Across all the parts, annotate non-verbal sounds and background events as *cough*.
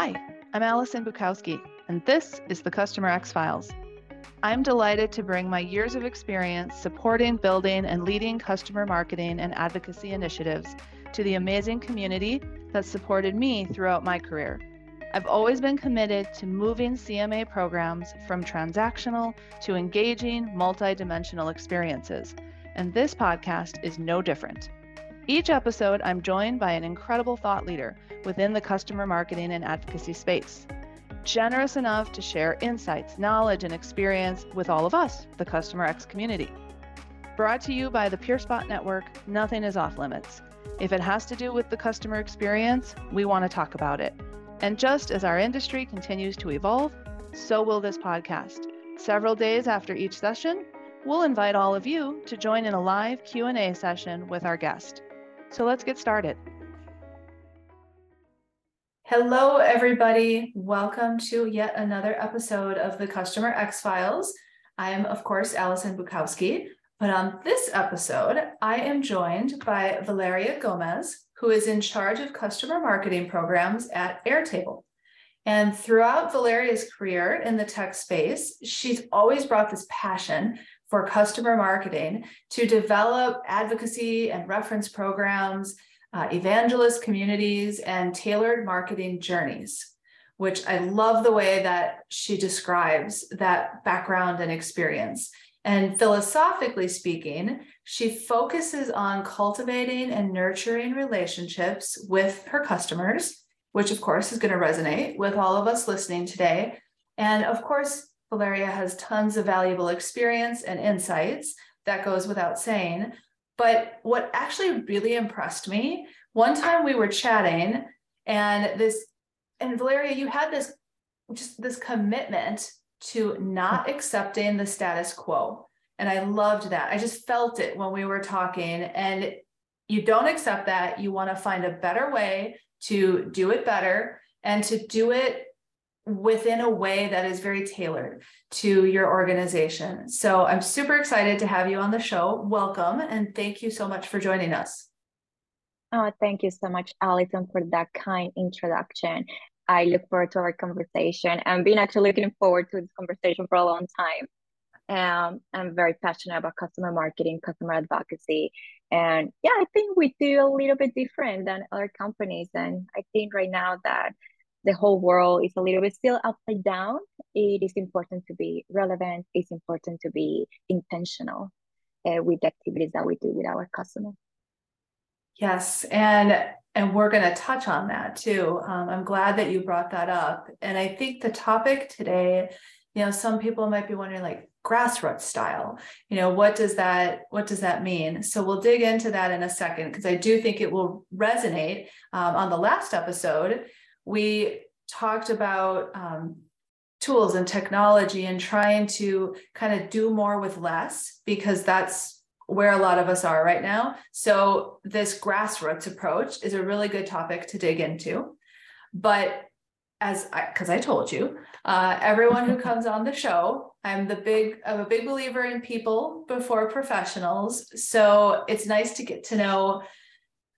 Hi, I'm Alison Bukowski, and this is the Customer X Files. I'm delighted to bring my years of experience supporting, building, and leading customer marketing and advocacy initiatives to the amazing community that supported me throughout my career. I've always been committed to moving CMA programs from transactional to engaging, multidimensional experiences, and this podcast is no different. Each episode, I'm joined by an incredible thought leader within the customer marketing and advocacy space, generous enough to share insights, knowledge, and experience with all of us, the Customer X community. Brought to you by the PeerSpot Network, nothing is off limits. If it has to do with the customer experience, we want to talk about it. And just as our industry continues to evolve, so will this podcast. Several days after each session, we'll invite all of you to join in a live Q&A session with our guest. So let's get started. Hello, everybody. Welcome to yet another episode of the Customer X Files. I am, of course, Alison Bukowski, but on this episode, I am joined by Valeria Gomez, who is in charge of customer marketing programs at Airtable. And throughout Valeria's career in the tech space, she's always brought this passion for customer marketing to develop advocacy and reference programs, uh, evangelist communities, and tailored marketing journeys, which I love the way that she describes that background and experience. And philosophically speaking, she focuses on cultivating and nurturing relationships with her customers, which of course is going to resonate with all of us listening today. And of course, Valeria has tons of valuable experience and insights. That goes without saying. But what actually really impressed me, one time we were chatting and this, and Valeria, you had this just this commitment to not accepting the status quo. And I loved that. I just felt it when we were talking. And you don't accept that. You want to find a better way to do it better and to do it within a way that is very tailored to your organization. So I'm super excited to have you on the show. Welcome and thank you so much for joining us. Oh, thank you so much, Alison, for that kind introduction. I look forward to our conversation and been actually looking forward to this conversation for a long time. Um, I'm very passionate about customer marketing, customer advocacy. And yeah, I think we do a little bit different than other companies. And I think right now that the whole world is a little bit still upside down, it is important to be relevant. It's important to be intentional uh, with the activities that we do with our customers. Yes, and and we're going to touch on that too. Um, I'm glad that you brought that up, and I think the topic today, you know, some people might be wondering like grassroots style you know what does that what does that mean so we'll dig into that in a second because i do think it will resonate um, on the last episode we talked about um, tools and technology and trying to kind of do more with less because that's where a lot of us are right now. So, this grassroots approach is a really good topic to dig into. But as because I, I, told you, uh, everyone who comes on the show, I'm the big, I'm a big believer in people before professionals. So it's nice to get to know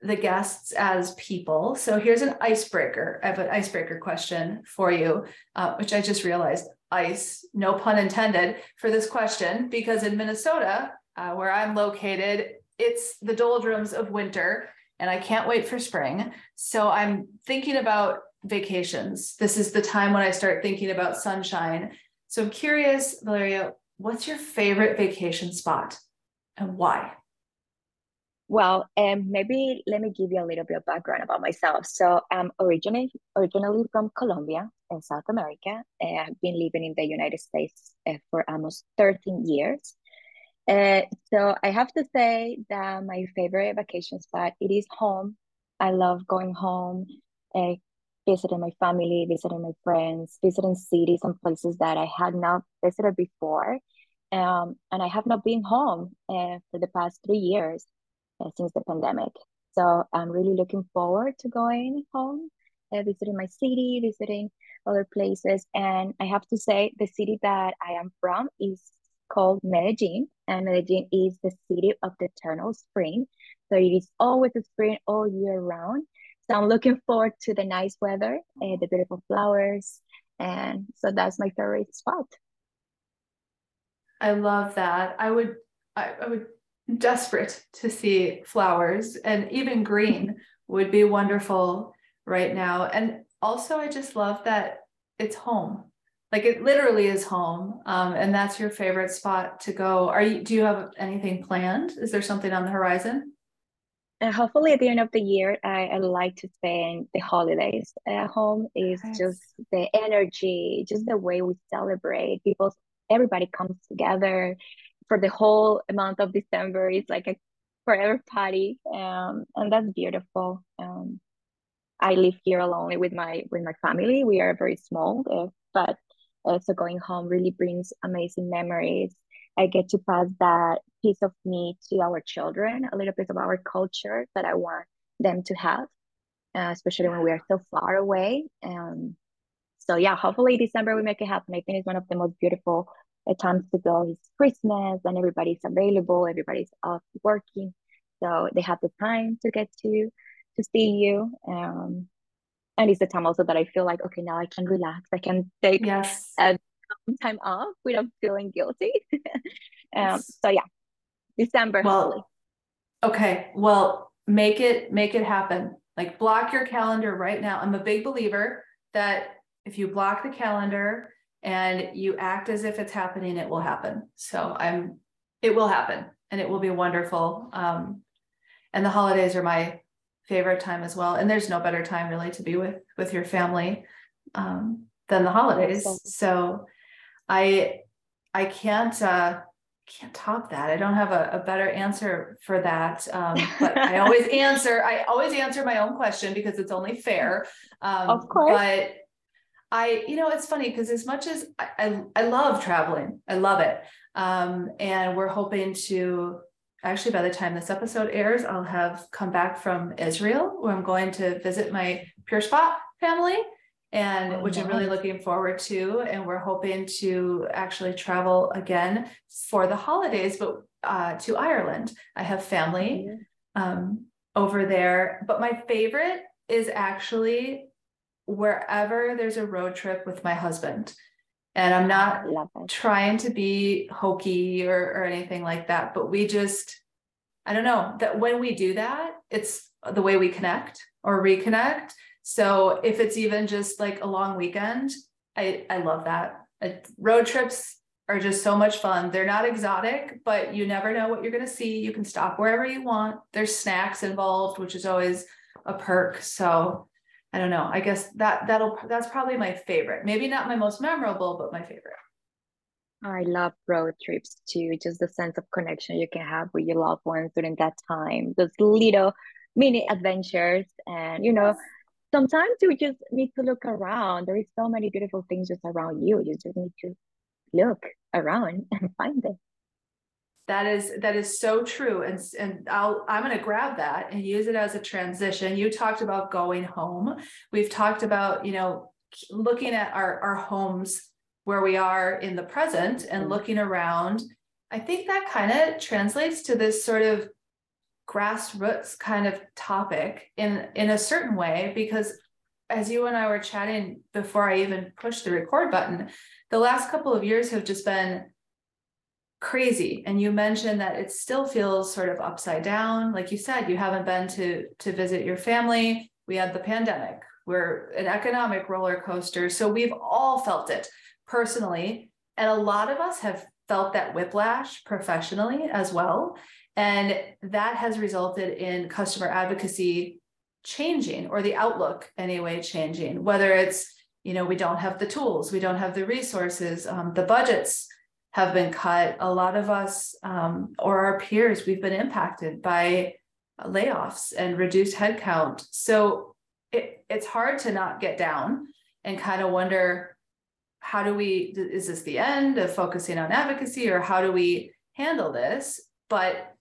the guests as people. So here's an icebreaker. I have an icebreaker question for you, uh, which I just realized ice, no pun intended, for this question, because in Minnesota, uh, where I'm located, it's the doldrums of winter and I can't wait for spring. So I'm thinking about vacations. This is the time when I start thinking about sunshine. So I'm curious, Valeria, what's your favorite vacation spot and why? Well, um, maybe let me give you a little bit of background about myself. So I'm originally originally from Colombia in South America. I've been living in the United States uh, for almost 13 years. Uh, so I have to say that my favorite vacation spot it is home. I love going home, uh, visiting my family, visiting my friends, visiting cities and places that I had not visited before. Um, and I have not been home uh, for the past three years since the pandemic. So I'm really looking forward to going home, uh, visiting my city, visiting other places. And I have to say, the city that I am from is called Medellin, and Medellin is the city of the eternal spring. So it is always a spring all year round. so I'm looking forward to the nice weather, uh, the beautiful flowers, and so that's my favorite spot. I love that. I would, I, I would desperate to see flowers and even green would be wonderful right now. And also, I just love that it's home. Like it literally is home. Um, and that's your favorite spot to go. Are you, do you have anything planned? Is there something on the horizon? And hopefully at the end of the year, I, I like to spend the holidays at home. Is nice. just the energy, just the way we celebrate. People, everybody comes together for the whole month of December. It's like a forever party, um, and that's beautiful. Um, I live here alone with my with my family. We are very small, uh, but also going home really brings amazing memories. I get to pass that piece of me to our children, a little bit of our culture that I want them to have, uh, especially when we are so far away. Um, so yeah, hopefully December we make it happen. I think it's one of the most beautiful uh, times to go. It's Christmas and everybody's available, everybody's off working, so they have the time to get to to see you. Um, and it's the time also that I feel like okay, now I can relax. I can take yes. a time off without feeling guilty. *laughs* um, so yeah, December. Well, okay. Well, make it make it happen. Like block your calendar right now. I'm a big believer that if you block the calendar and you act as if it's happening, it will happen. So I'm it will happen and it will be wonderful. Um, and the holidays are my favorite time as well. And there's no better time really to be with with your family um, than the holidays. So I I can't uh, can't top that. I don't have a, a better answer for that. Um, but I *laughs* always answer, I always answer my own question because it's only fair. Um, of course. But I, you know, it's funny because as much as I, I, I, love traveling, I love it. Um, and we're hoping to actually, by the time this episode airs, I'll have come back from Israel where I'm going to visit my PeerSpot family and oh, which. I'm really looking forward to. And we're hoping to actually travel again for the holidays, but uh, to Ireland. I have family um, over there, but my favorite is actually wherever there's a road trip with my husband. And I'm not trying to be hokey or, or anything like that, but we just, I don't know that when we do that, it's the way we connect or reconnect so if it's even just like a long weekend, I, I love that. road trips are just so much fun. They're not exotic, but you never know what you're going to see. You can stop wherever you want. There's snacks involved, which is always a perk. So I don't know. I guess that that'll that's probably my favorite. Maybe not my most memorable, but my favorite. I love road trips too. Just the sense of connection you can have with your loved ones during that time. Those little mini adventures, and you know, sometimes you just need to look around. There is so many beautiful things just around you. You just need to look around *laughs* and find them. That is that is so true. And and I'll I'm gonna grab that and use it as a transition. You talked about going home. We've talked about, you know, looking at our, our homes where we are in the present and mm-hmm. looking around. I think that kind of translates to this sort of grassroots kind of topic in in a certain way because as you and I were chatting before I even pushed the record button, the last couple of years have just been crazy. And you mentioned that it still feels sort of upside down. Like you said, you haven't been to to visit your family. We had the pandemic. We're an economic roller coaster. So we've all felt it personally. And a lot of us have felt that whiplash professionally as well. And that has resulted in customer advocacy changing or the outlook anyway changing, whether it's, you know, we don't have the tools, we don't have the resources, um, the budgets have been cut. A lot of us um, or our peers, we've been impacted by layoffs and reduced headcount. So it, it's hard to not get down and kind of wonder how do we, is this the end of focusing on advocacy or how do we handle this? But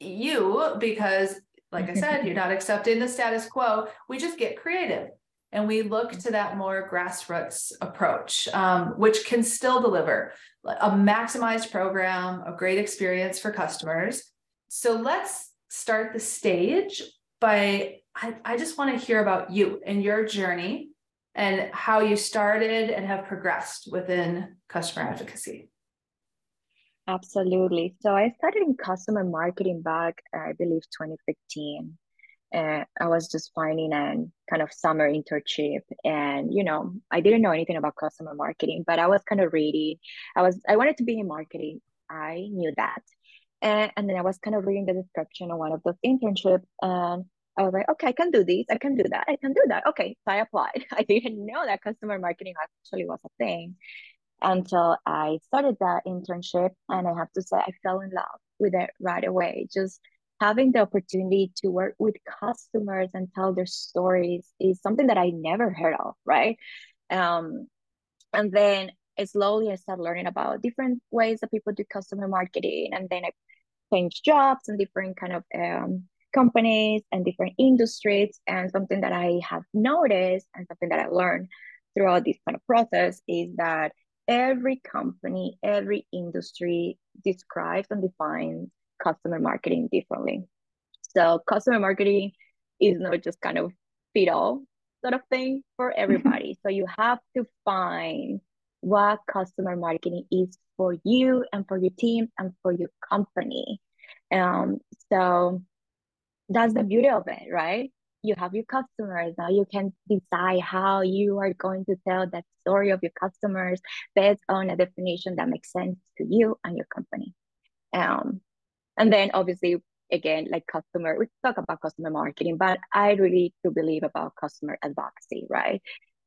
you because like i said you're *laughs* not accepting the status quo we just get creative and we look to that more grassroots approach um, which can still deliver a maximized program a great experience for customers so let's start the stage by I, I just want to hear about you and your journey and how you started and have progressed within customer advocacy. Absolutely. So I started in customer marketing back, I believe, 2015. And I was just finding a kind of summer internship, and you know, I didn't know anything about customer marketing, but I was kind of reading. I was I wanted to be in marketing. I knew that, and, and then I was kind of reading the description of one of those internships, and I was like, okay, I can do this, I can do that, I can do that. Okay, so I applied. *laughs* I didn't know that customer marketing actually was a thing until I started that internship. And I have to say, I fell in love with it right away. Just having the opportunity to work with customers and tell their stories is something that I never heard of, right? Um, and then slowly I started learning about different ways that people do customer marketing. And then I changed jobs and different kind of um, companies and different industries. And something that I have noticed and something that I learned throughout this kind of process is that every company, every industry describes and defines customer marketing differently. So customer marketing is not just kind of fit all sort of thing for everybody. so you have to find what customer marketing is for you and for your team and for your company. Um, so that's the beauty of it, right? you have your customers now you can decide how you are going to tell that story of your customers based on a definition that makes sense to you and your company um, and then obviously again like customer we talk about customer marketing but i really do believe about customer advocacy right?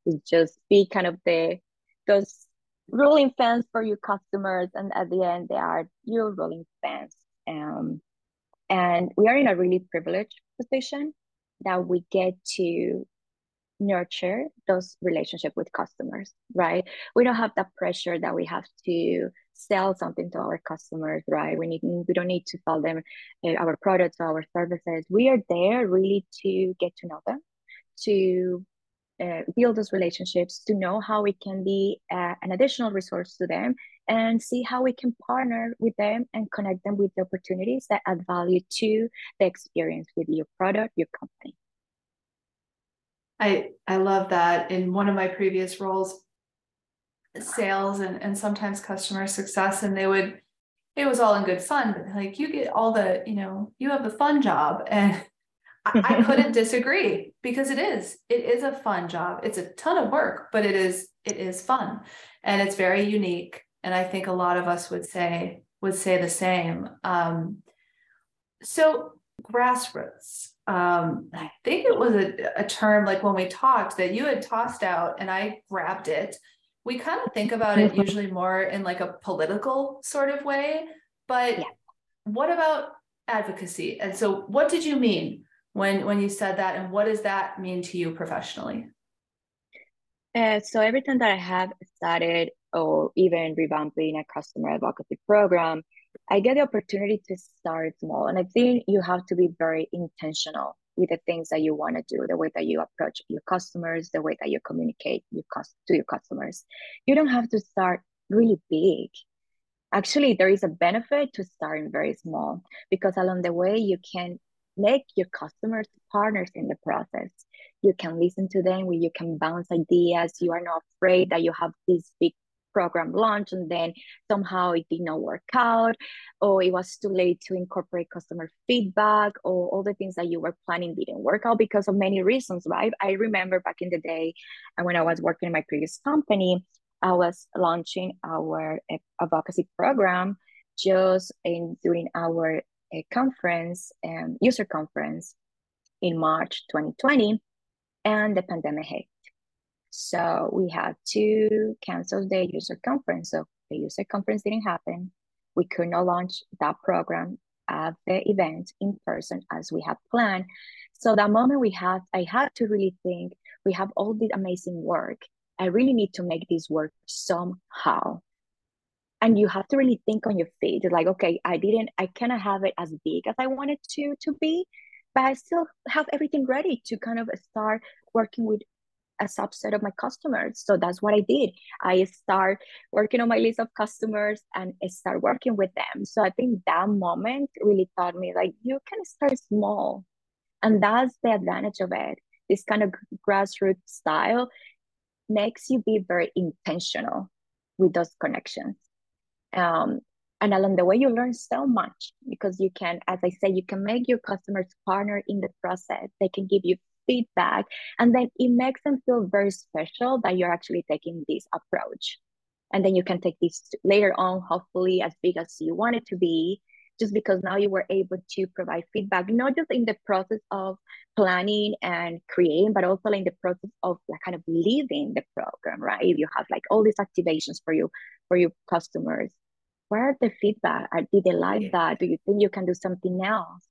It's just be kind of the those ruling fans for your customers and at the end they are your ruling fans. Um, and we are in a really privileged position that we get to nurture those relationship with customers right? We don't have that pressure that we have to sell something to our customers right we need we don't need to sell them uh, our products or our services we are there really to get to know them to uh, build those relationships to know how we can be uh, an additional resource to them and see how we can partner with them and connect them with the opportunities that add value to the experience with your product, your company. I I love that. In one of my previous roles, sales and, and sometimes customer success, and they would it was all in good fun, but like you get all the, you know, you have the fun job. *laughs* And I, I *laughs* couldn't disagree because it is. It is a fun job. It's a ton of work, but it is it is fun. And it's very unique and I think a lot of us would say would say the same. Um, so grassroots. Um, I think it was a, a term like when we talked that you had tossed out and I grabbed it. We kind of think about it usually more in like a political sort of way, but yeah. what about advocacy? And so what did you mean when when you said that and what does that mean to you professionally? Uh, so every time that I have started or even revamping a customer advocacy program, I get the opportunity to start small. And I think you have to be very intentional with the things that you want to do, the way that you approach your customers, the way that you communicate your cost to your customers. You don't have to start really big. Actually, there is a benefit to starting very small because along the way you can make your customers partners in the process. You can listen to them, where you can bounce ideas. You are not afraid that you have this big program launch and then somehow it did not work out or it was too late to incorporate customer feedback or all the things that you were planning didn't work out because of many reasons right? I remember back in the day and when i was working in my previous company i was launching our eh, advocacy program just in during our uh, conference um, user conference in march 2020 and the pandemic hit so we had to cancel the user conference. So the user conference didn't happen. We could not launch that program at the event in person as we had planned. So that moment we had, I had to really think, we have all this amazing work. I really need to make this work somehow. And you have to really think on your feet. Like, okay, I didn't, I cannot have it as big as I wanted to to be, but I still have everything ready to kind of start working with a subset of my customers. So that's what I did. I start working on my list of customers and start working with them. So I think that moment really taught me like you can start small And that's the advantage of it. This kind of grassroots style makes you be very intentional with those connections. Um, and along the way, you learn so much because you can, as I say, you can make your customers partner in the process. They can give you feedback, and then it makes them feel very special that you're actually taking this approach. And then you can take this later on, hopefully as big as you want it to be, just because now you were able to provide feedback, not just in the process of planning and creating, but also in the process of like kind of living the program, right? If you have like all these activations for you, for your customers, where are the feedback? Did they like that? Do you think you can do something else?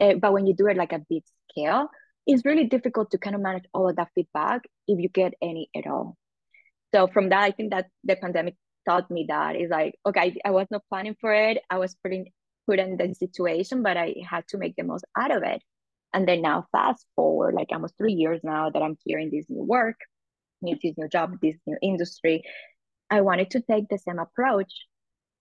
Uh, but when you do it like a big scale, it's really difficult to kind of manage all of that feedback if you get any at all. So from that, I think that the pandemic taught me that is like, okay, I was not planning for it. I was putting put in the situation, but I had to make the most out of it. And then now fast forward, like almost three years now that I'm here in this new work, in this new job, this new industry, I wanted to take the same approach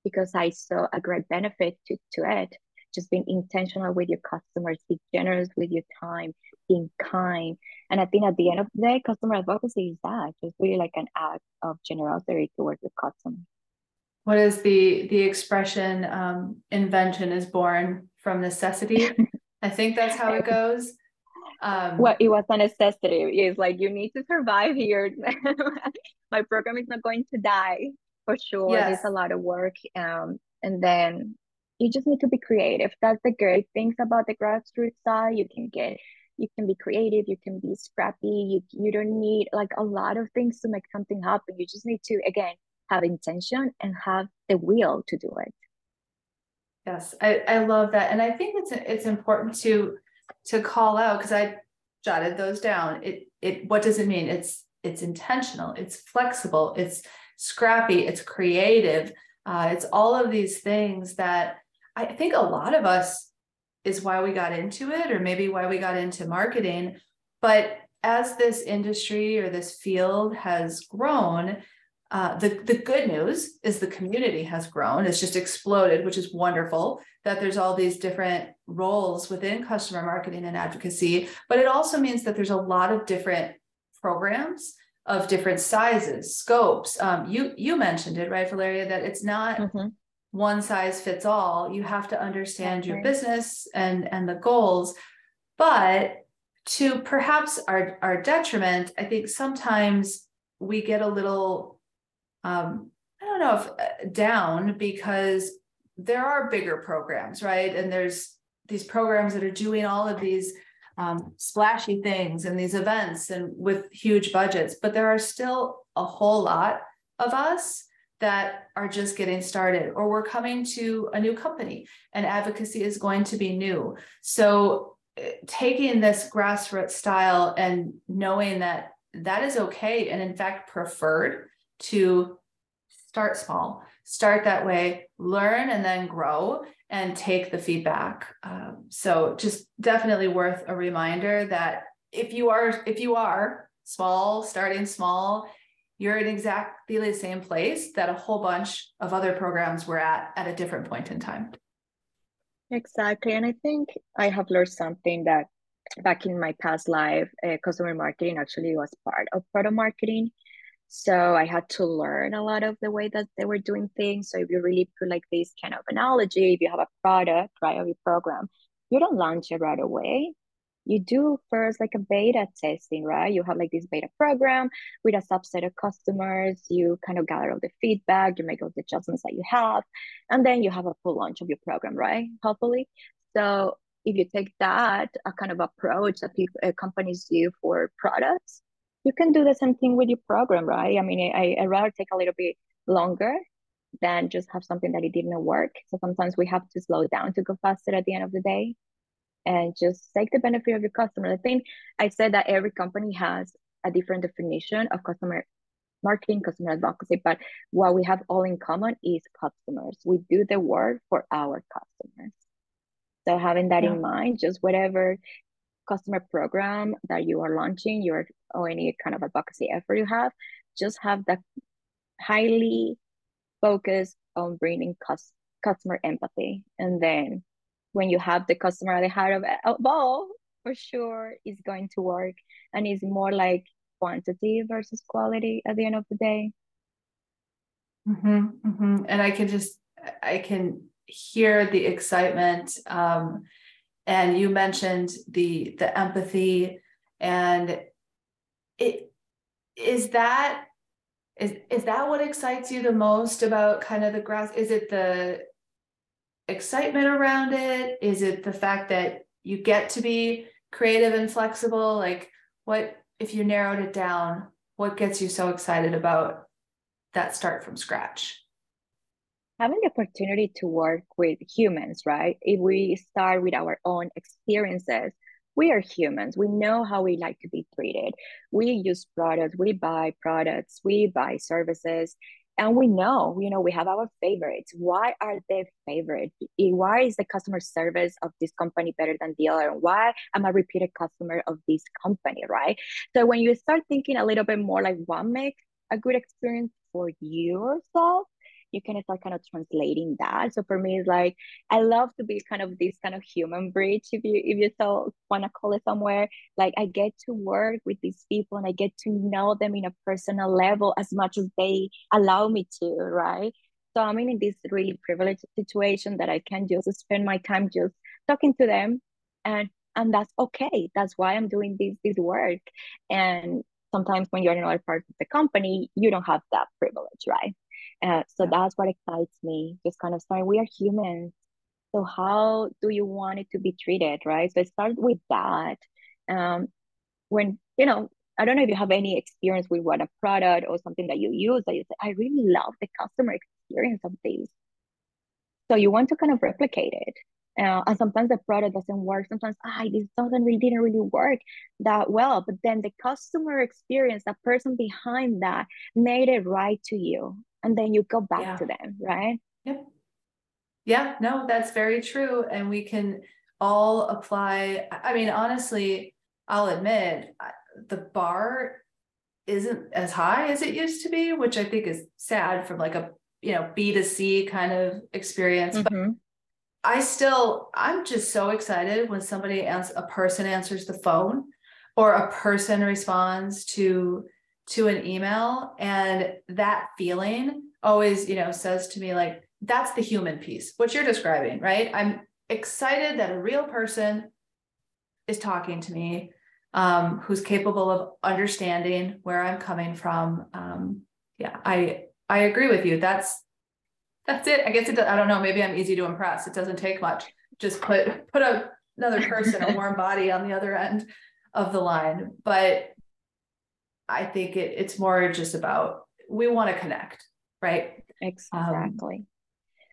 because I saw a great benefit to, to it. Just being intentional with your customers, be generous with your time, being kind. And I think at the end of the day, customer advocacy is that just really like an act of generosity towards the customer. What is the the expression um, invention is born from necessity? I think that's how it goes. Um, well it was a necessity. It's like you need to survive here. *laughs* My program is not going to die for sure. Yes. there's a lot of work um, and then you just need to be creative. That's the great things about the grassroots side you can get you can be creative you can be scrappy you, you don't need like a lot of things to make something happen. You just need to again have intention and have the will to do it. Yes i, I love that. And i think it's it's important to to call out because i jotted those down. It it what does it mean? It's it's intentional it's flexible it's scrappy it's creative. Uh, it's all of these things that i think a lot of us is why we got into it or maybe why we got into marketing but as this industry or this field has grown uh, the, the good news is the community has grown. It's just exploded, which is wonderful that there's all these different roles within customer marketing and advocacy. But it also means that there's a lot of different programs of different sizes, scopes. Um, you you mentioned it, right, Valeria, that it's not mm-hmm. One size fits all. You have to understand okay. your business and and the goals. But to perhaps our, our detriment, I think sometimes we get a little um, I don't know if uh, down because there are bigger programs, right? And there's these programs that are doing all of these um, splashy things and these events and with huge budgets, but there are still a whole lot of us that are just getting started or we're coming to a new company and advocacy is going to be new. So uh, taking this grassroots style and knowing that that is okay and in fact preferred to start small, start that way, learn and then grow and take the feedback. Um, so just definitely worth a reminder that if you are if you are small, starting small, you're in exactly the same place that a whole bunch of other programs were at at a different point in time. Exactly. And I think I have learned something that back in my past life, uh, customer marketing actually was part of product marketing. So I had to learn a lot of the way that they were doing things. So if you really put like this kind of analogy, if you have a product, right, of your program, you don't launch it right away. You do first like a beta testing, right? You have like this beta program with a subset of customers. You kind of gather all the feedback, you make all the adjustments that you have, and then you have a full launch of your program, right? Hopefully. So if you take that a kind of approach that people, uh, companies do for products, you can do the same thing with your program, right? I mean, I, I rather take a little bit longer than just have something that it didn't work. So sometimes we have to slow down to go faster at the end of the day and just take the benefit of your customer. I think I said that every company has a different definition of customer marketing, customer advocacy, but what we have all in common is customers. We do the work for our customers. So having that yeah. in mind, just whatever customer program that you are launching, your or any kind of advocacy effort you have, just have that highly focused on bringing cus- customer empathy. And then when you have the customer at the heart of it, all, for sure is going to work and it's more like quantity versus quality at the end of the day. Mm-hmm, mm-hmm. And I can just, I can hear the excitement. Um, and you mentioned the the empathy, and it is that is is that what excites you the most about kind of the grass? Is it the excitement around it? Is it the fact that you get to be creative and flexible? Like, what if you narrowed it down? What gets you so excited about that start from scratch? Having the opportunity to work with humans, right? If we start with our own experiences, we are humans. We know how we like to be treated. We use products, we buy products, we buy services, and we know, you know, we have our favorites. Why are they favorite? Why is the customer service of this company better than the other? Why am I a repeated customer of this company, right? So when you start thinking a little bit more like what makes a good experience for yourself, you can start kind of translating that. So for me, it's like I love to be kind of this kind of human bridge, if you if you so want to call it somewhere. Like I get to work with these people and I get to know them in a personal level as much as they allow me to, right? So I'm in this really privileged situation that I can just spend my time just talking to them and and that's okay. That's why I'm doing this this work. And sometimes when you're in another part of the company, you don't have that privilege, right? Uh, so that's what excites me. Just kind of saying we are humans. So how do you want it to be treated, right? So start with that. Um, when you know, I don't know if you have any experience with what a product or something that you use that you say, I really love the customer experience of this. So you want to kind of replicate it. Uh, and sometimes the product doesn't work. Sometimes, ah, this doesn't really didn't really work that well. But then the customer experience, that person behind that, made it right to you, and then you go back yeah. to them, right? Yep. Yeah, no, that's very true. And we can all apply. I mean, honestly, I'll admit the bar isn't as high as it used to be, which I think is sad from like a you know B2C kind of experience. Mm-hmm. But I still, I'm just so excited when somebody answers, a person answers the phone or a person responds to to an email and that feeling always you know says to me like that's the human piece what you're describing right? I'm excited that a real person is talking to me um, who's capable of understanding where i'm coming from. Um, yeah i i agree with you. That's that's it. I guess it i don't know maybe i'm easy to impress. It doesn't take much. Just put put a, another person a warm body on the other end of the line. But I think it, it's more just about we want to connect, right? Exactly. Um,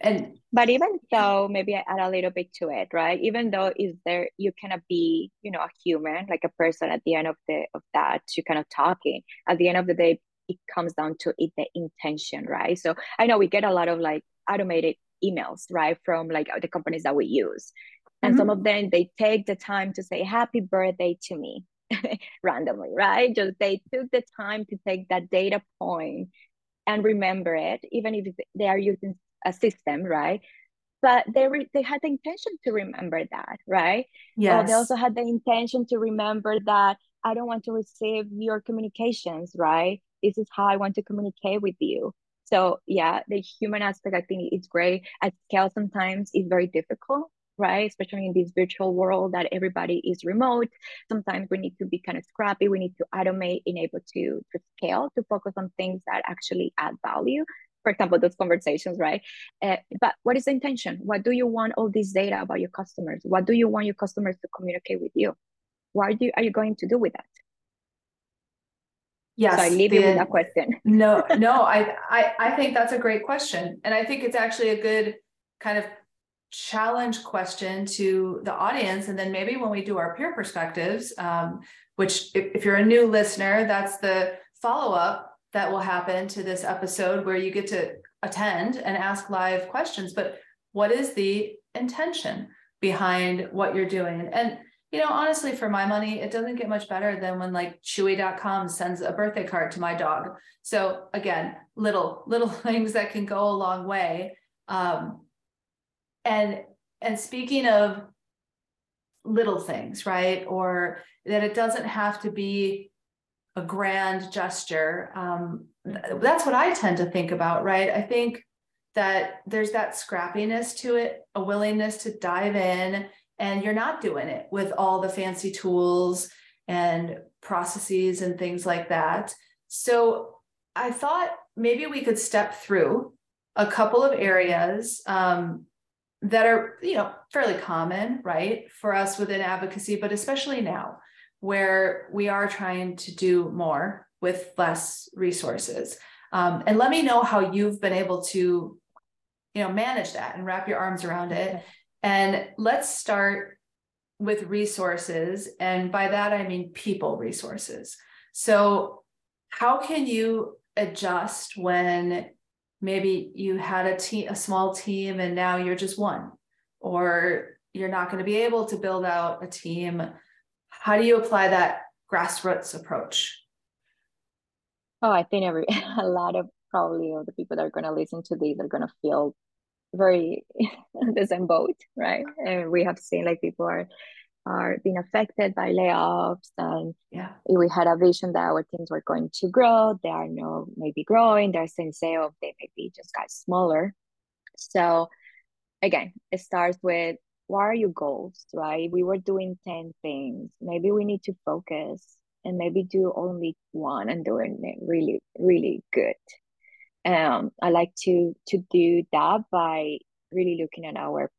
and but even though maybe I add a little bit to it, right? Even though is there you cannot be, you know, a human, like a person at the end of the of that, you kind of talking. At the end of the day, it comes down to it the intention, right? So I know we get a lot of like automated emails, right, from like the companies that we use. And mm-hmm. some of them they take the time to say happy birthday to me *laughs* randomly, right? Just they took the time to take that data point and remember it, even if they are using a system, right? But they re- they had the intention to remember that, right? Yeah. they also had the intention to remember that I don't want to receive your communications, right? This is how I want to communicate with you. So yeah, the human aspect I think is great. At scale sometimes is very difficult right? Especially in this virtual world that everybody is remote. Sometimes we need to be kind of scrappy. We need to automate and able to, to scale to focus on things that actually add value. For example, those conversations, right? Uh, but what is the intention? What do you want all this data about your customers? What do you want your customers to communicate with you? What are you, are you going to do with that? Yes. So I leave the, you with that question. *laughs* no, no, I, I I think that's a great question. And I think it's actually a good kind of challenge question to the audience. And then maybe when we do our peer perspectives, um, which if, if you're a new listener, that's the follow up that will happen to this episode where you get to attend and ask live questions. But what is the intention behind what you're doing? And you know, honestly, for my money, it doesn't get much better than when like chewy.com sends a birthday card to my dog. So again, little, little *laughs* things that can go a long way. Um, and and speaking of little things, right? Or that it doesn't have to be a grand gesture. Um, that's what I tend to think about, right? I think that there's that scrappiness to it, a willingness to dive in, and you're not doing it with all the fancy tools and processes and things like that. So I thought maybe we could step through a couple of areas um, that are, you know, fairly common, right, for us within advocacy, but especially now where we are trying to do more with less resources. Um, and let me know how you've been able to, you know, manage that and wrap your arms around it. And let's start with resources. And by that, I mean people resources. So, how can you adjust when maybe you had a team, a small team, and now you're just one, or you're not going to be able to build out a team? How do you apply that grassroots approach? Oh, I think every *laughs* a lot of probably the people that are going to listen to these are going to feel very *laughs* the same boat, right? And we have seen like people are are being affected by layoffs and yeah. we had a vision that our teams were going to grow they are no maybe growing they're saying sales they maybe just got smaller. So again it starts with what are your goals right? We were doing 10 things. Maybe we need to focus and maybe do only one and doing it really really good. Um, I like to to do that by really looking at our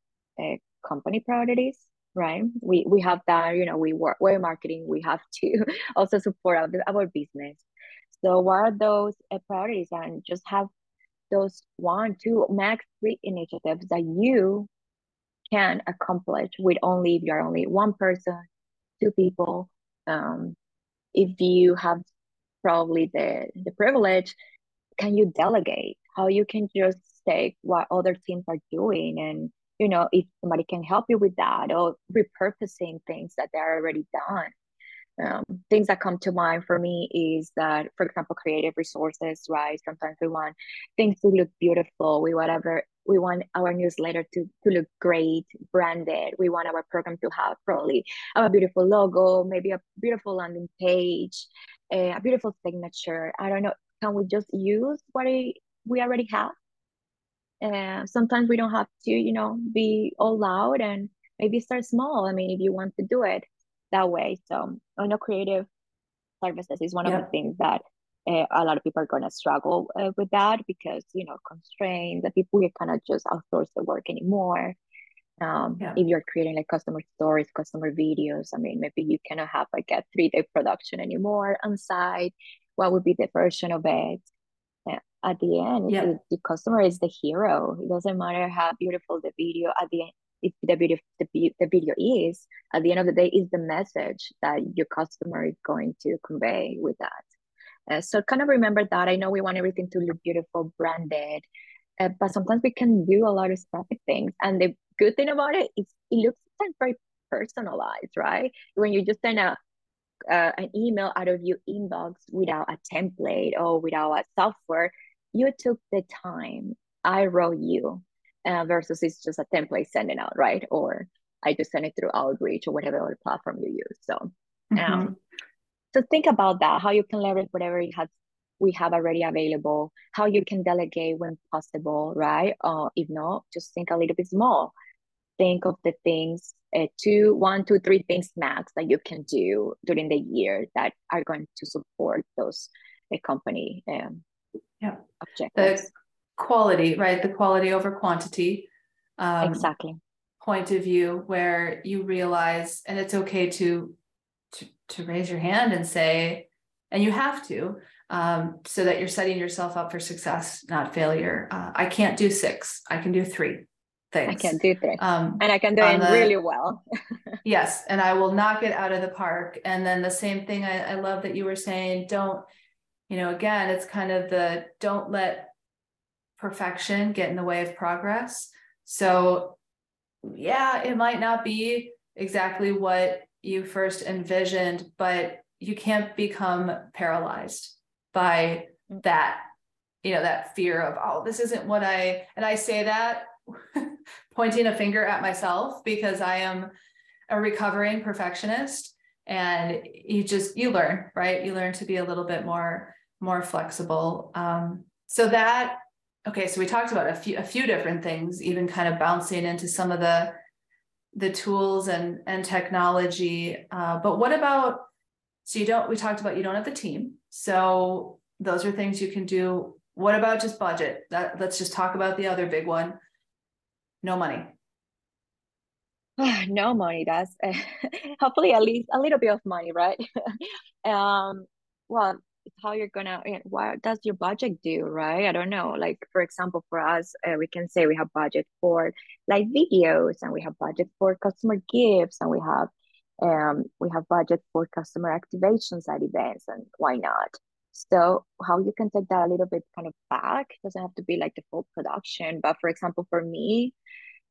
uh, company priorities. Right, we we have that. You know, we work we're marketing. We have to *laughs* also support our, our business. So, what are those uh, priorities? And just have those one, two, max three initiatives that you can accomplish with only if you're only one person, two people. Um, if you have probably the the privilege can you delegate how you can just take what other teams are doing and you know if somebody can help you with that or repurposing things that they're already done um, things that come to mind for me is that for example creative resources right sometimes we want things to look beautiful we whatever we want our newsletter to, to look great branded we want our program to have probably a beautiful logo maybe a beautiful landing page a beautiful signature i don't know can we just use what we already have? And sometimes we don't have to, you know, be all loud and maybe start small. I mean, if you want to do it that way. So I know creative services is one yeah. of the things that uh, a lot of people are going to struggle uh, with that because, you know, constraints that people of just outsource the work anymore. Um, yeah. If you're creating like customer stories, customer videos, I mean, maybe you cannot have like a three day production anymore on site what would be the version of it at the end yeah. the, the customer is the hero. It doesn't matter how beautiful the video at the end if the video the, the video is at the end of the day is the message that your customer is going to convey with that. Uh, so kind of remember that. I know we want everything to look beautiful branded uh, but sometimes we can do a lot of specific things. And the good thing about it is it looks very personalized right? When you just send a uh, an email out of your inbox without a template or without a software, you took the time. I wrote you uh, versus it's just a template sending out, right? Or I just send it through Outreach or whatever other platform you use. So, mm-hmm. um, so think about that. How you can leverage whatever you have we have already available. How you can delegate when possible, right? Or uh, if not, just think a little bit small. Think of the things uh, two, one, two, three things max that you can do during the year that are going to support those uh, company um, yeah. objectives. The quality, right? The quality over quantity. Um, exactly. Point of view where you realize, and it's okay to to, to raise your hand and say, and you have to, um, so that you're setting yourself up for success, not failure. Uh, I can't do six. I can do three things. I can do three. Um, and I can do it the, really well. *laughs* yes. And I will knock it out of the park. And then the same thing, I, I love that you were saying, don't, you know, again, it's kind of the don't let perfection get in the way of progress. So, yeah, it might not be exactly what you first envisioned, but you can't become paralyzed by mm. that you know that fear of oh this isn't what i and i say that *laughs* pointing a finger at myself because I am a recovering perfectionist and you just you learn right? You learn to be a little bit more more flexible. Um, so that okay so we talked about a few a few different things even kind of bouncing into some of the the tools and and technology. Uh, but what about so you don't we talked about you don't have the team. So those are things you can do. What about just budget? That let's just talk about the other big one. No money *sighs* no money that's *laughs* hopefully at least a little bit of money right? *laughs* Um well how you're gonna what does your budget do right? I don't know like for example for us uh, we can say we have budget for like videos and we have budget for customer gifts and we have um we have budget for customer activations at events and why not? So how you can take that a little bit kind of back doesn't have to be like the full production but for example for me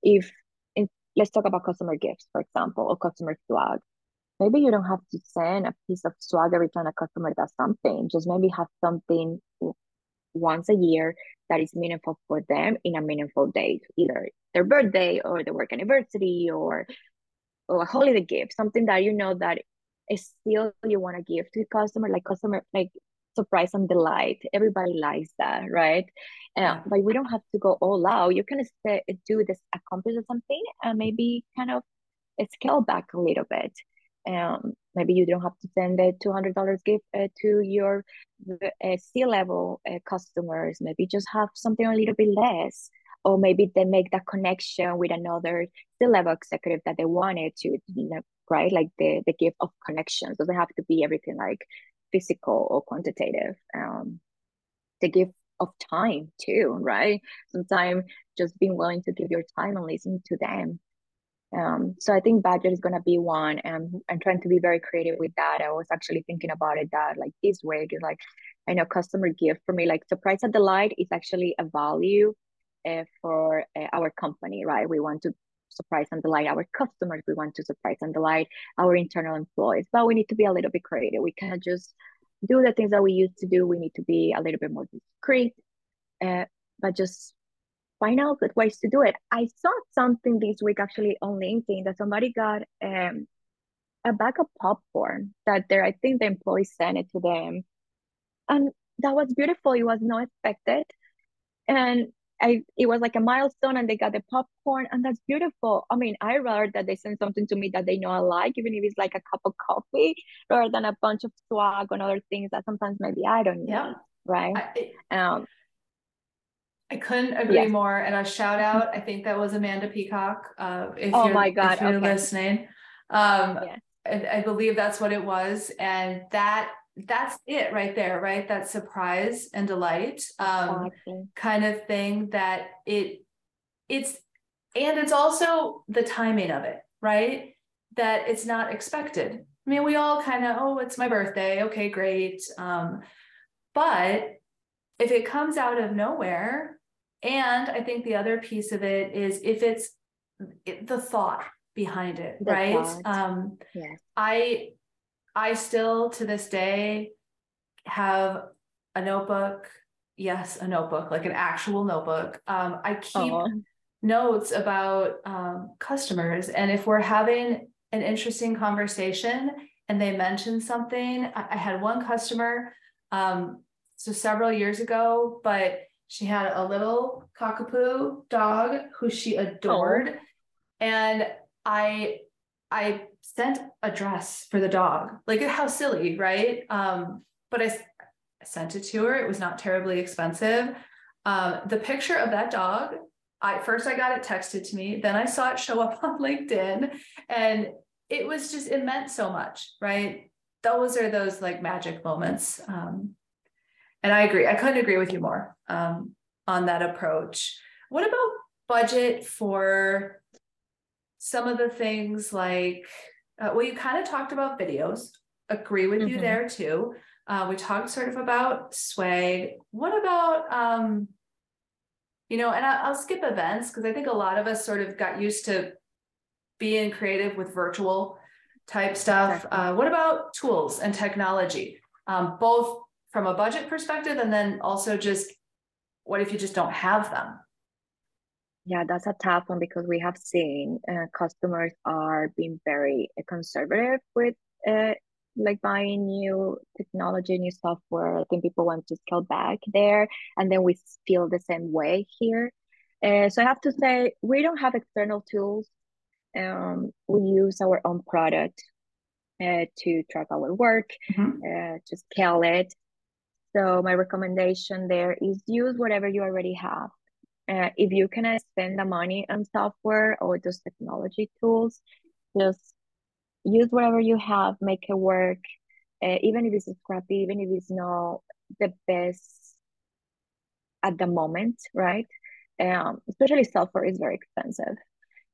if let's talk about customer gifts for example or customer swag maybe you don't have to send a piece of swag every time a customer does something. Just maybe have something once a year that is meaningful for them in a meaningful date, either their birthday or their work anniversary or or a holiday gift, something that you know that is still you want to give to the customer, like customer like surprise and delight. Everybody likes that, right? Uh, yeah. but we don't have to go all out. You can stay, do this, accomplish something, and maybe kind of scale back a little bit um, maybe you don't have to send a $200 gift uh, to your uh, C-level uh, customers. Maybe just have something a little bit less. Or maybe they make that connection with another C-level executive that they wanted to, you know, right? Like the, the gift of connections. Doesn't have to be everything like physical or quantitative. Um, the gift of time too, right? Sometimes just being willing to give your time and listen to them um, so I think budget is going to be one, and I'm trying to be very creative with that. I was actually thinking about it that like this way, like I know customer gift for me, like surprise and delight is actually a value uh, for uh, our company, right? We want to surprise and delight our customers. We want to surprise and delight our internal employees, but we need to be a little bit creative. We can't just do the things that we used to do. We need to be a little bit more discreet, uh, but just find out good ways to do it. I saw something this week actually on LinkedIn that somebody got um, a bag of popcorn that there, I think the employee sent it to them. And that was beautiful. It was not expected. And I, it was like a milestone and they got the popcorn and that's beautiful. I mean, I rather that they send something to me that they know I like, even if it's like a cup of coffee, rather than a bunch of swag and other things that sometimes maybe I don't. Yeah. Right. I, um, I couldn't agree yes. more. And a shout out, I think that was Amanda Peacock. Uh, if oh you're, my God. If you're okay. listening. Um, yeah. I, I, believe that's what it was. And that that's it right there, right? That surprise and delight um, exactly. kind of thing that it it's and it's also the timing of it, right? That it's not expected. I mean, we all kind of, oh, it's my birthday. Okay, great. Um, but if it comes out of nowhere, and I think the other piece of it is if it's it, the thought behind it, the right? Thought. Um, yes. I I still to this day have a notebook. Yes, a notebook, like an actual notebook. Um, I keep notes about um, customers, and if we're having an interesting conversation and they mention something, I, I had one customer, um, so several years ago, but she had a little cockapoo dog who she adored. Oh. And I I sent a dress for the dog. Like how silly, right? Um, but I, I sent it to her. It was not terribly expensive. Um, the picture of that dog, I first I got it texted to me, then I saw it show up *laughs* on LinkedIn, and it was just it meant so much, right? Those are those like magic moments. Um, and I agree. I couldn't agree with you more um, on that approach. What about budget for some of the things like, uh, well, you kind of talked about videos. Agree with mm-hmm. you there too. Uh, we talked sort of about swag. What about, um, you know, and I, will skip events because I think a lot of us sort of got used to being creative with virtual type stuff. Exactly. Uh, what about tools and technology? Um, both from a budget perspective and then also just what if you just don't have them Yeah, that's a tough one because we have seen uh, customers are being very uh, conservative with uh, like buying new technology, new software. I think people want to scale back there, and then we feel the same way here. Uh, so I have to say we don't have external tools. Um, we use our own product uh, to track our work, mm-hmm. uh, to scale it. So my recommendation there is use whatever you already have. Uh, if you can spend the money on software or those technology tools, just use whatever you have, make it work. Uh, even if it's crappy, even if it's not the best at the moment, right? Um, especially software is very expensive.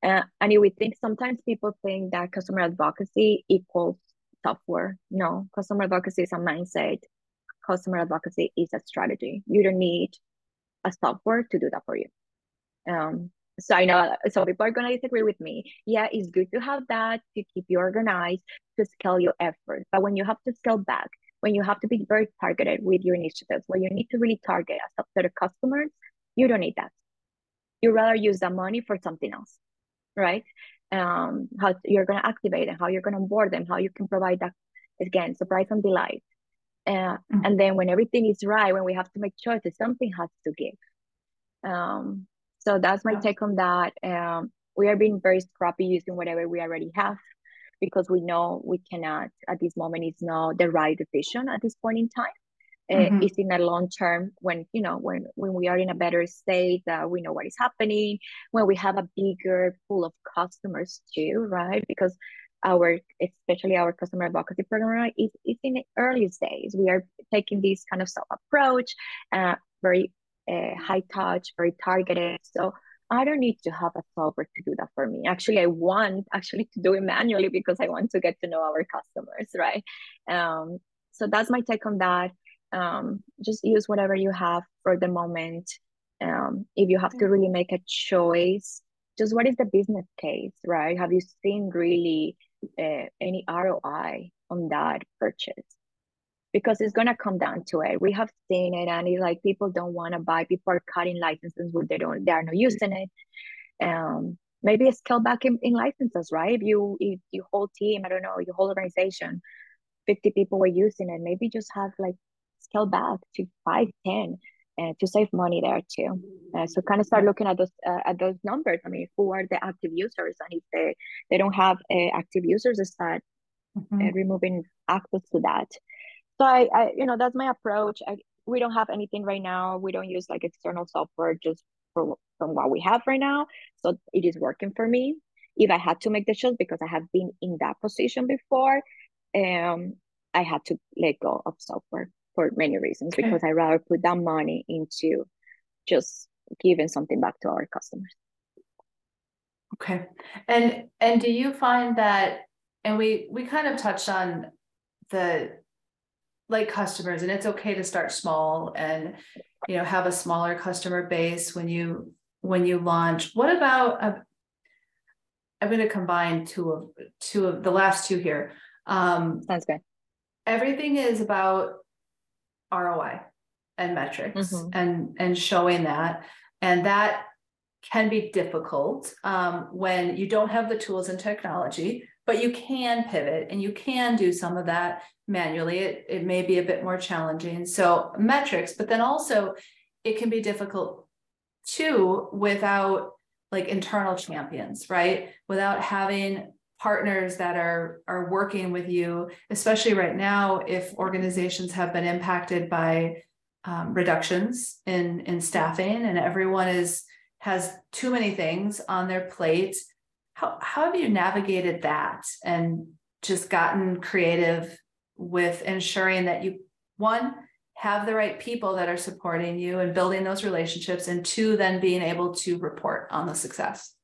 Uh, and you would think sometimes people think that customer advocacy equals software. No, customer advocacy is a mindset. Customer advocacy is a strategy. You don't need a software to do that for you. Um, so I know some people are gonna disagree with me. Yeah, it's good to have that to keep you organized, to scale your efforts. But when you have to scale back, when you have to be very targeted with your initiatives, when you need to really target a subset of customers, you don't need that. You rather use that money for something else, right? Um, how you're gonna activate them, how you're gonna onboard them, how you can provide that again, surprise and delight. Uh, mm-hmm. And then when everything is right, when we have to make choices, something has to give. Um, so that's my take on that. Um, we are being very scrappy using whatever we already have because we know we cannot at this moment is not the right decision at this point in time. Uh, mm-hmm. Uh, it's in the long term when you know when when we are in a better state that uh, we know what is happening when we have a bigger pool of customers too right because our especially our customer advocacy program is, is in the early days we are taking this kind of self approach uh, very uh, high touch, very targeted. So I don't need to have a software to do that for me. Actually, I want actually to do it manually because I want to get to know our customers, right? Um, so that's my take on that. Um, just use whatever you have for the moment. Um, if you have to really make a choice, just what is the business case, right? Have you seen really uh, any ROI on that purchase? because it's gonna come down to it. We have seen it, and it's like people don't want to buy. People are cutting licenses when they don't, they are not using it. Um, maybe a scale back in, in licenses, right? If you if your whole team, I don't know, your whole organization, fifty people were using it, maybe just have like scale back to five, ten, uh, to save money there too. Uh, so kind of start looking at those uh, at those numbers. I mean, who are the active users, and if they they don't have uh, active users, start mm-hmm. Uh, removing access to that? So I, I you know that's my approach. I, we don't have anything right now. We don't use like external software just for from what we have right now. So it is working for me. If i had to make the choice because i have been in that position before um i had to let go of software for many reasons okay. because i rather put that money into just giving something back to our customers. Okay. And and do you find that and we we kind of touched on the like customers and it's okay to start small and you know have a smaller customer base when you when you launch. What about uh, i'm going to combine two of two of the last two here. Um sounds good. everything is about roi and metrics mm-hmm. and and showing that. And that can be difficult um, when you don't have the tools and technology but you can pivot and you can do some of that manually. It, it may be a bit more challenging. So metrics but then also it can be difficult too without like internal champions right? Without having partners that are are working with you especially right now if organizations have been impacted by um, reductions in in staffing and everyone is has too many things on their plate. How, how have you navigated that and just gotten creative with ensuring that you one have the right people that are supporting you and building those relationships and two then being able to report on the success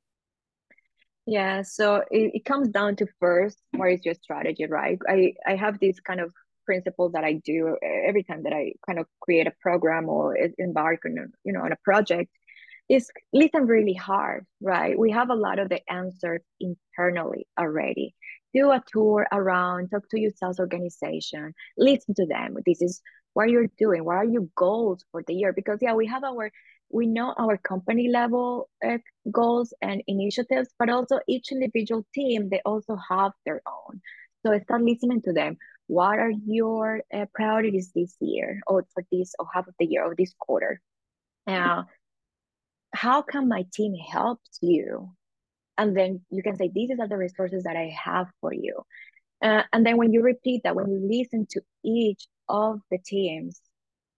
yeah so it, it comes down to first what is your strategy right? I i have this kind of principle that i do every time that i kind of create a program or embark on you know on a project is listen really hard right? We have a lot of the answers internally already. Do a tour around, talk to your sales organization, listen to them. This is what you're doing. What are your goals for the year? Because yeah, we have our we know our company level uh, goals and initiatives, but also each individual team, they also have their own. So start listening to them. What are your uh, priorities this year or for this or half of the year or this quarter? Uh, how can my team help you? And then you can say, these are the resources that I have for you. Uh, and then when you repeat that, when you listen to each of the teams,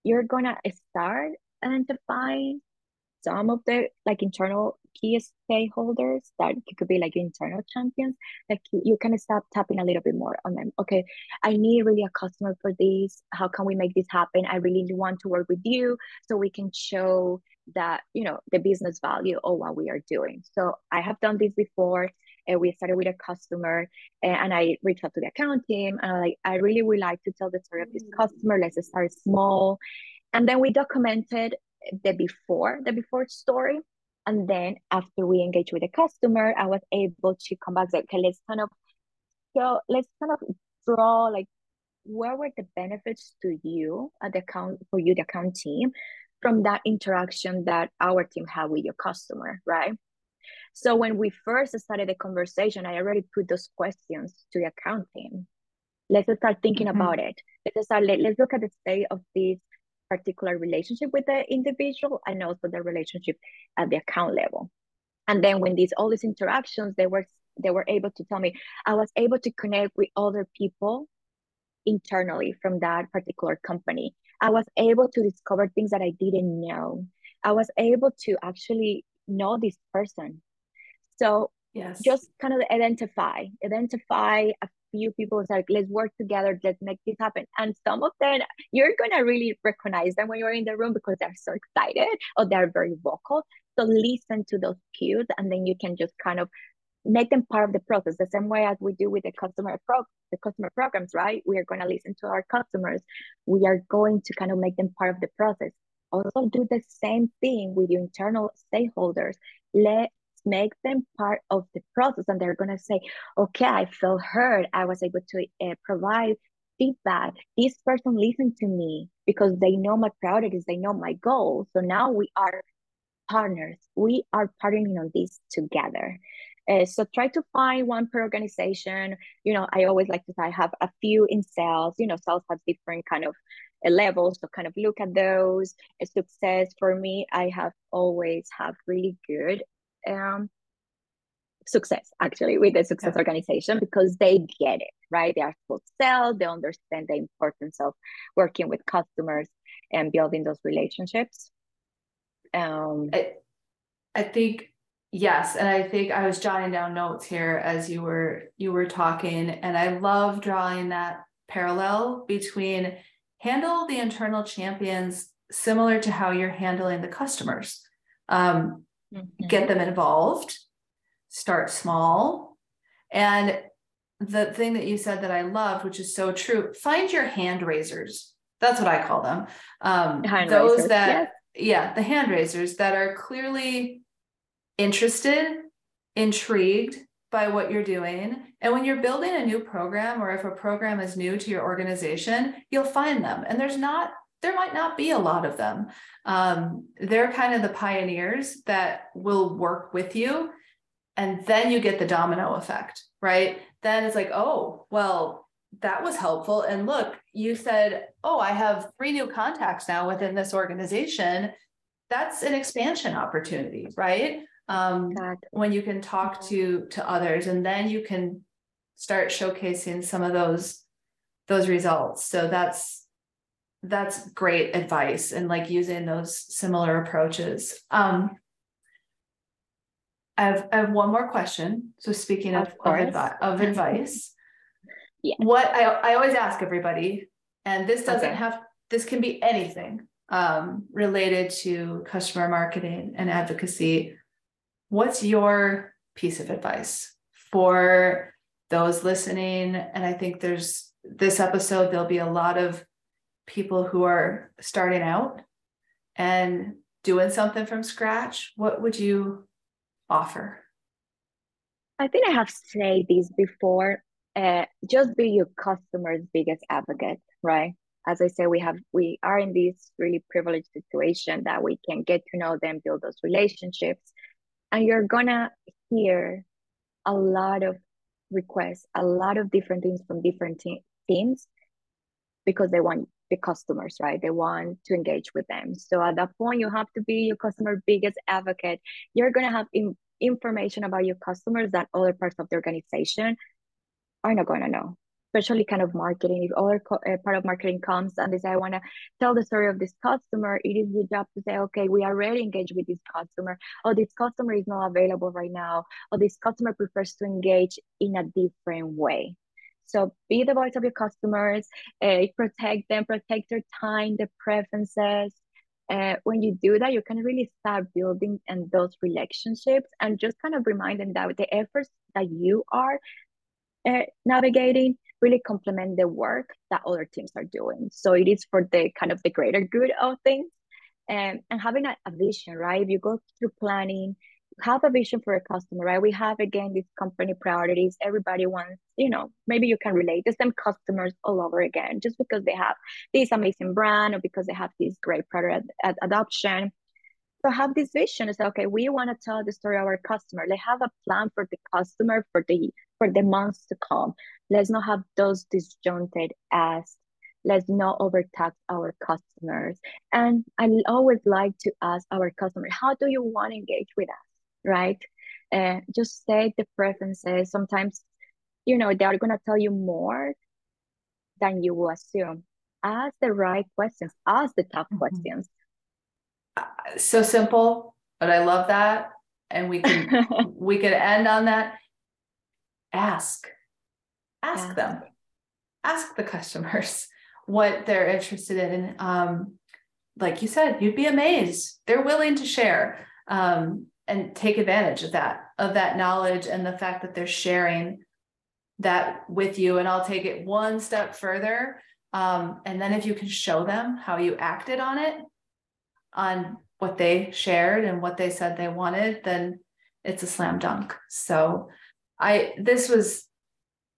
you're gonna start identifying some of the like internal key stakeholders that could be like internal champions like you can start tapping a little bit more on them. Okay i need really a customer for this. How can we make this happen? I really want to work with you so we can show that you know the business value of what we are doing. So i have done this before and we started with a customer uh, and i reached out to the account team and I'm like i really would like to tell the story of this customer. Let's start small. And then we documented the before the before story. And then after we engage with the customer i was able to come back like okay let's kind of so let's kind of draw like where were the benefits to you at the account for you the account team from that interaction that our team had with your customer right so when we first started the conversation i already put those questions to the account team let's start thinking mm-hmm. about it. Let's start let, let's look at the state of this particular relationship with the individual and also the relationship at the account level. And then when these all these interactions they were they were able to tell me i was able to connect with other people internally from that particular company. I was able to discover things that i didn't know. I was able to actually know this person so yes. just kind of identify identify a few people it's like let's work together. Let's make this happen. And some of them you're gonna really recognize them when you're in the room because they're so excited or they're very vocal. So listen to those cues and then you can just kind of make them part of the process. The same way as we do with the customer pro the customer programs right? We are going to listen to our customers. We are going to kind of make them part of the process. Also do the same thing with your internal stakeholders. Let make them part of the process and they're going to say okay i felt heard i was able to uh, provide feedback. This person listened to me because they know my priorities. They know my goals. So now we are partners. We are partnering on this together. Uh, so try to find one per organization. You know i always like to say i have a few in sales. You know sales has different kind of uh, levels so kind of look at those. A success for me i have always have really good um, success actually with the success yeah. organization because they get it right? They are full sell they understand the importance of working with customers and building those relationships. Um I, I think yes and i think i was jotting down notes here as you were you were talking and i love drawing that parallel between handle the internal champions similar to how you're handling the customers. Um, mm-hmm. get them involved, start small. And the thing that you said that I loved, which is so true, find your hand raisers. That's what I call them. Um, those raisers, that, yeah, the hand raisers that are clearly interested, intrigued by what you're doing. And when you're building a new program, or if a program is new to your organization, you'll find them. And there's not there might not be a lot of them. Um, they're kind of the pioneers that will work with you. And then you get the domino effect, right? Then it's like, oh, well, that was helpful. And look, you said, oh, I have three new contacts now within this organization. That's an expansion opportunity, right? Um, when you can talk to to others, and then you can start showcasing some of those those results. So that's that's great advice and like using those similar approaches. Um, I have, I have one more question. So speaking of, of, of, advi- of *laughs* advice, yeah. what I, I always ask everybody, and this doesn't okay. have, this can be anything um, related to customer marketing and advocacy. What's your piece of advice for those listening? And I think there's this episode, there'll be a lot of people who are starting out and doing something from scratch, what would you offer? I think I have said this before. Uh, just be your customer's biggest advocate, right? as I say, we have we are in this really privileged situation that we can get to know them, build those relationships, and you're gonna hear a lot of requests, a lot of different things from different te- teams because they want the customers, right? They want to engage with them. So at that point, you have to be your customer biggest advocate. You're gonna have in- information about your customers that other parts of the organization are not gonna know especially kind of marketing. If other uh, part of marketing comes and they say, I want to tell the story of this customer, it is your job to say, okay, we already engaged with this customer. Oh, this customer is not available right now. Or this customer prefers to engage in a different way. So be the voice of your customers, uh, protect them, protect their time, their preferences. Uh, when you do that, you can really start building and those relationships and just kind of remind them that the efforts that you are uh, navigating really complement the work that other teams are doing. So it is for the kind of the greater good of things. and and having a, a vision, right? If you go through planning, have a vision for a customer, right? We have again these company priorities. Everybody wants, you know, maybe you can relate the same customers all over again, just because they have this amazing brand or because they have this great product ad- adoption. So have this vision. It's okay. We want to tell the story of our customer. They have a plan for the customer for the for the months to come. Let's not have those disjointed asks. Let's not overtax our customers. And I always like to ask our customer, how do you want to engage with us? Right? Uh, just say the preferences. Sometimes, you know, they are going to tell you more than you will assume. Ask the right questions, ask the tough mm-hmm. questions. So simple, but I love that. And we can *laughs* we could end on that. Ask ask them ask the customers *laughs* what they're interested in um, like you said you'd be amazed they're willing to share um, and take advantage of that of that knowledge and the fact that they're sharing that with you and i'll take it one step further um, and then if you can show them how you acted on it on what they shared and what they said they wanted then it's a slam dunk so i this was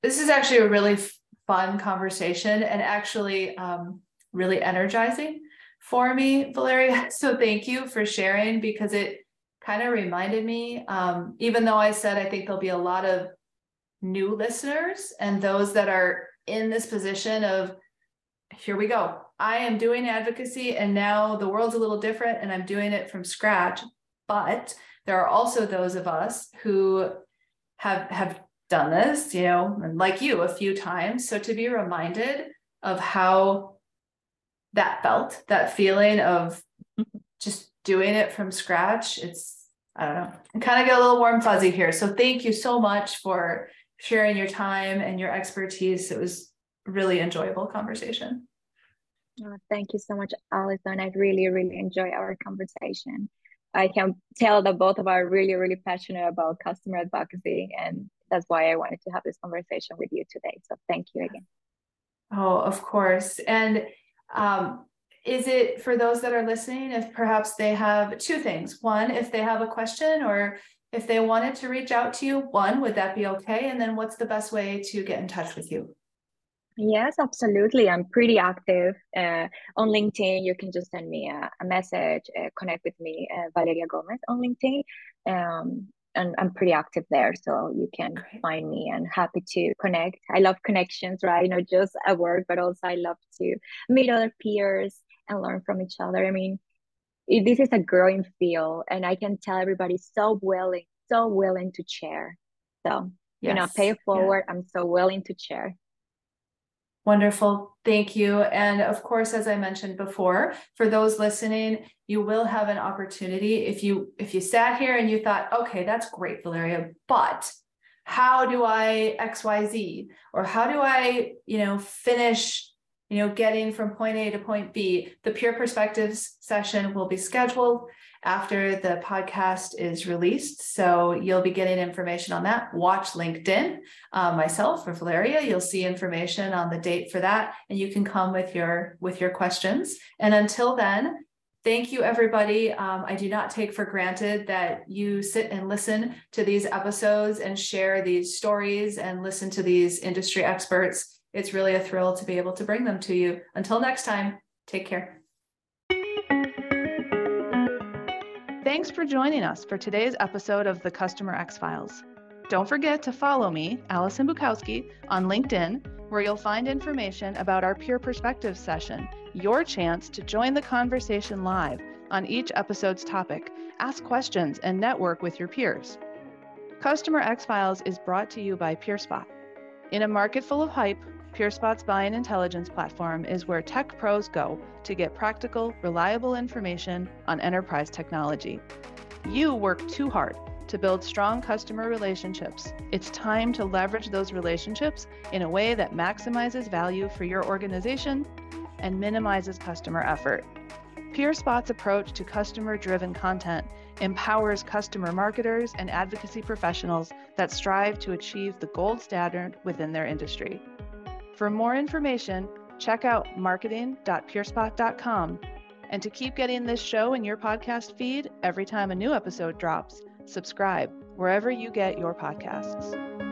this is actually a really fun conversation and actually um, really energizing for me, Valeria. *laughs* So thank you for sharing because it kind of reminded me, um, even though I said I think there'll be a lot of new listeners and those that are in this position of here we go. I am doing advocacy and now the world's a little different and I'm doing it from scratch. But there are also those of us who have have done this, you know, and like you a few times. So to be reminded of how that felt, that feeling of just doing it from scratch, it's, I don't know, I kind of get a little warm fuzzy here. So thank you so much for sharing your time and your expertise. It was really enjoyable conversation. Oh, thank you so much, Alison. I really, really enjoy our conversation. I can tell that both of us are really, really passionate about customer advocacy and that's why I wanted to have this conversation with you today. So thank you again. Oh, of course. And um, is it for those that are listening, if perhaps they have two things? One, if they have a question or if they wanted to reach out to you, one, would that be okay? And then what's the best way to get in touch with you? Yes, absolutely. I'm pretty active uh, on LinkedIn. You can just send me a, a message, uh, connect with me, uh, Valeria Gomez on LinkedIn. Um, and I'm pretty active there. So you can Great. find me and happy to connect. I love connections, right? Not just at work, but also I love to meet other peers and learn from each other. I mean, it, this is a growing field and I can tell everybody so willing, so willing to share. So, yes. you know, pay it forward. Yeah. I'm so willing to share. Wonderful. Thank you. And of course, as I mentioned before, for those listening, you will have an opportunity if you if you sat here and you thought, okay, that's great, Valeria, but how do I XYZ? Or how do I, you know, finish you know, getting from point A to point B. The peer Perspectives session will be scheduled after the podcast is released. So you'll be getting information on that. Watch LinkedIn. Uh, myself or Valeria, you'll see information on the date for that, and you can come with your with your questions. And until then, thank you everybody. Um, I do not take for granted that you sit and listen to these episodes and share these stories and listen to these industry experts. It's really a thrill to be able to bring them to you. Until next time, take care. Thanks for joining us for today's episode of the Customer X Files. Don't forget to follow me, Alison Bukowski, on LinkedIn, where you'll find information about our Peer Perspective session, your chance to join the conversation live on each episode's topic, ask questions, and network with your peers. Customer X Files is brought to you by PeerSpot. In a market full of hype, PeerSpot's buying intelligence platform is where tech pros go to get practical, reliable information on enterprise technology. You work too hard to build strong customer relationships. It's time to leverage those relationships in a way that maximizes value for your organization and minimizes customer effort. PeerSpot's approach to customer driven content empowers customer marketers and advocacy professionals that strive to achieve the gold standard within their industry. For more information, check out marketing.peerspot.com. And to keep getting this show in your podcast feed every time a new episode drops, subscribe wherever you get your podcasts.